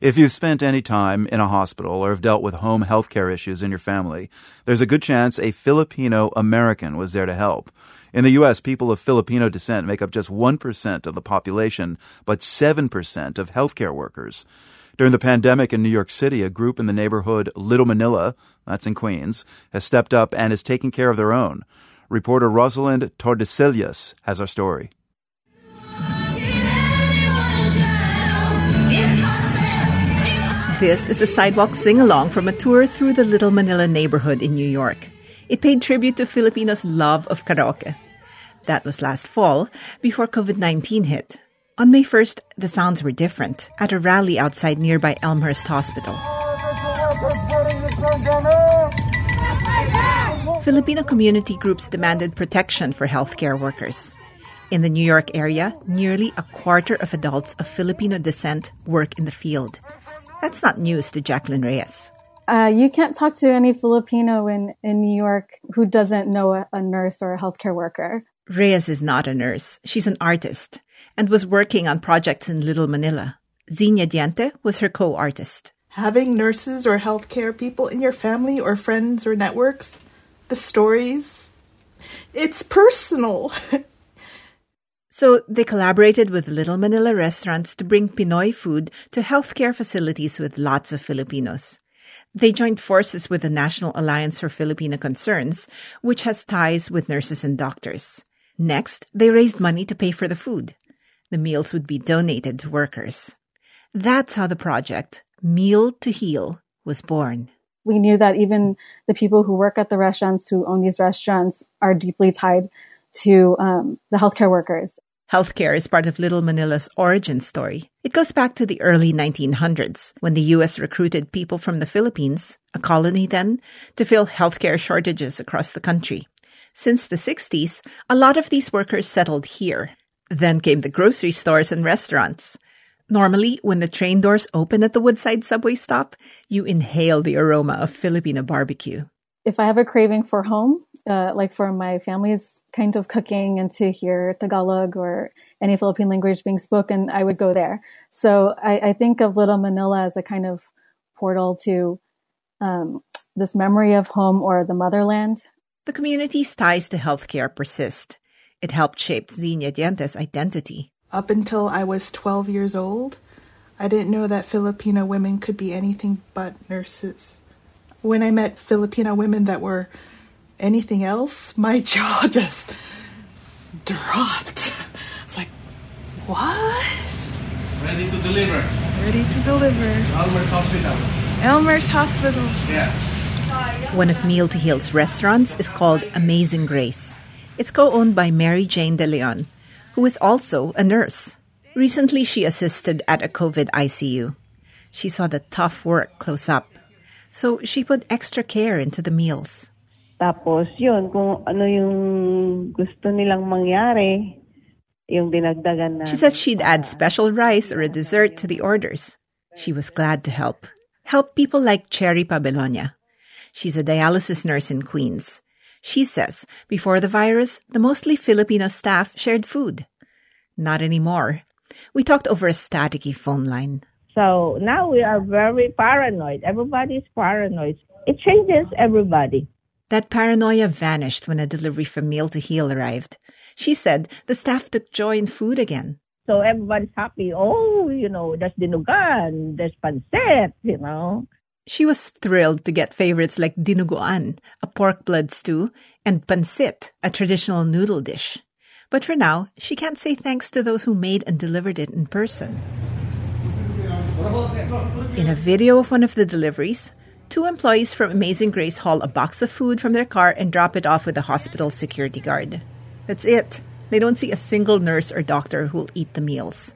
If you've spent any time in a hospital or have dealt with home health care issues in your family, there's a good chance a Filipino American was there to help. In the U.S., people of Filipino descent make up just 1% of the population, but 7% of healthcare workers. During the pandemic in New York City, a group in the neighborhood Little Manila, that's in Queens, has stepped up and is taking care of their own. Reporter Rosalind Tordesillas has our story. This is a sidewalk sing along from a tour through the Little Manila neighborhood in New York. It paid tribute to Filipinos' love of karaoke. That was last fall, before COVID 19 hit. On May 1st, the sounds were different at a rally outside nearby Elmhurst Hospital. Filipino community groups demanded protection for healthcare workers. In the New York area, nearly a quarter of adults of Filipino descent work in the field. That's not news to Jacqueline Reyes. Uh, you can't talk to any Filipino in, in New York who doesn't know a, a nurse or a healthcare worker. Reyes is not a nurse. She's an artist and was working on projects in Little Manila. Xenia Diente was her co-artist. Having nurses or healthcare people in your family or friends or networks, the stories, it's personal. So they collaborated with Little Manila restaurants to bring Pinoy food to healthcare facilities with lots of Filipinos. They joined forces with the National Alliance for Filipino Concerns, which has ties with nurses and doctors. Next, they raised money to pay for the food. The meals would be donated to workers. That's how the project, Meal to Heal, was born. We knew that even the people who work at the restaurants, who own these restaurants, are deeply tied to um, the healthcare workers. Healthcare is part of Little Manila's origin story. It goes back to the early 1900s when the U.S. recruited people from the Philippines, a colony then, to fill healthcare shortages across the country. Since the 60s, a lot of these workers settled here. Then came the grocery stores and restaurants. Normally, when the train doors open at the Woodside subway stop, you inhale the aroma of Filipino barbecue. If I have a craving for home, uh, like for my family's kind of cooking and to hear Tagalog or any Philippine language being spoken, I would go there. So I, I think of Little Manila as a kind of portal to um, this memory of home or the motherland. The community's ties to healthcare persist. It helped shape Xenia Diente's identity. Up until I was 12 years old, I didn't know that Filipino women could be anything but nurses. When I met Filipino women that were anything else, my jaw just dropped. It's like, what? Ready to deliver. Ready to deliver. Elmhurst Hospital. Elmhurst Hospital. Yeah. One of Meal to Heal's restaurants is called Amazing Grace. It's co-owned by Mary Jane De Leon, who is also a nurse. Recently, she assisted at a COVID ICU. She saw the tough work close up, so she put extra care into the meals. Tapos yun, kung ano yung gusto nilang mangyari, yung dinagdagan na. She says she'd add ah. special rice or a dessert to the orders. She was glad to help. Help people like Cherry Pabelonia. She's a dialysis nurse in Queens. She says before the virus, the mostly Filipino staff shared food. Not anymore. We talked over a staticky phone line. So now we are very paranoid. Everybody's paranoid. It changes everybody. That paranoia vanished when a delivery from Meal to Heal arrived. She said the staff took joy in food again. So everybody's happy. Oh, you know, there's dinuguan, there's pancit, you know. She was thrilled to get favorites like dinuguan, a pork blood stew, and pancit, a traditional noodle dish. But for now, she can't say thanks to those who made and delivered it in person. In a video of one of the deliveries, Two employees from Amazing Grace haul a box of food from their car and drop it off with a hospital security guard. That's it. They don't see a single nurse or doctor who'll eat the meals.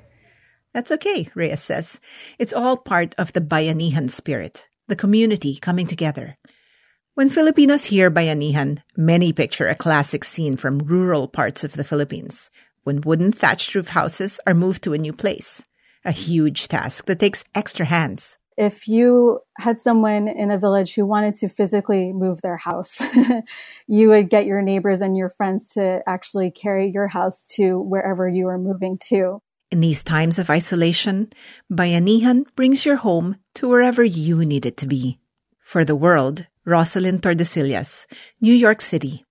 That's okay, Reyes says. It's all part of the Bayanihan spirit, the community coming together. When Filipinos hear Bayanihan, many picture a classic scene from rural parts of the Philippines, when wooden thatched roof houses are moved to a new place. A huge task that takes extra hands if you had someone in a village who wanted to physically move their house, you would get your neighbors and your friends to actually carry your house to wherever you are moving to. In these times of isolation, Bayanihan brings your home to wherever you need it to be. For the world, Rosalind Tordesillas, New York City.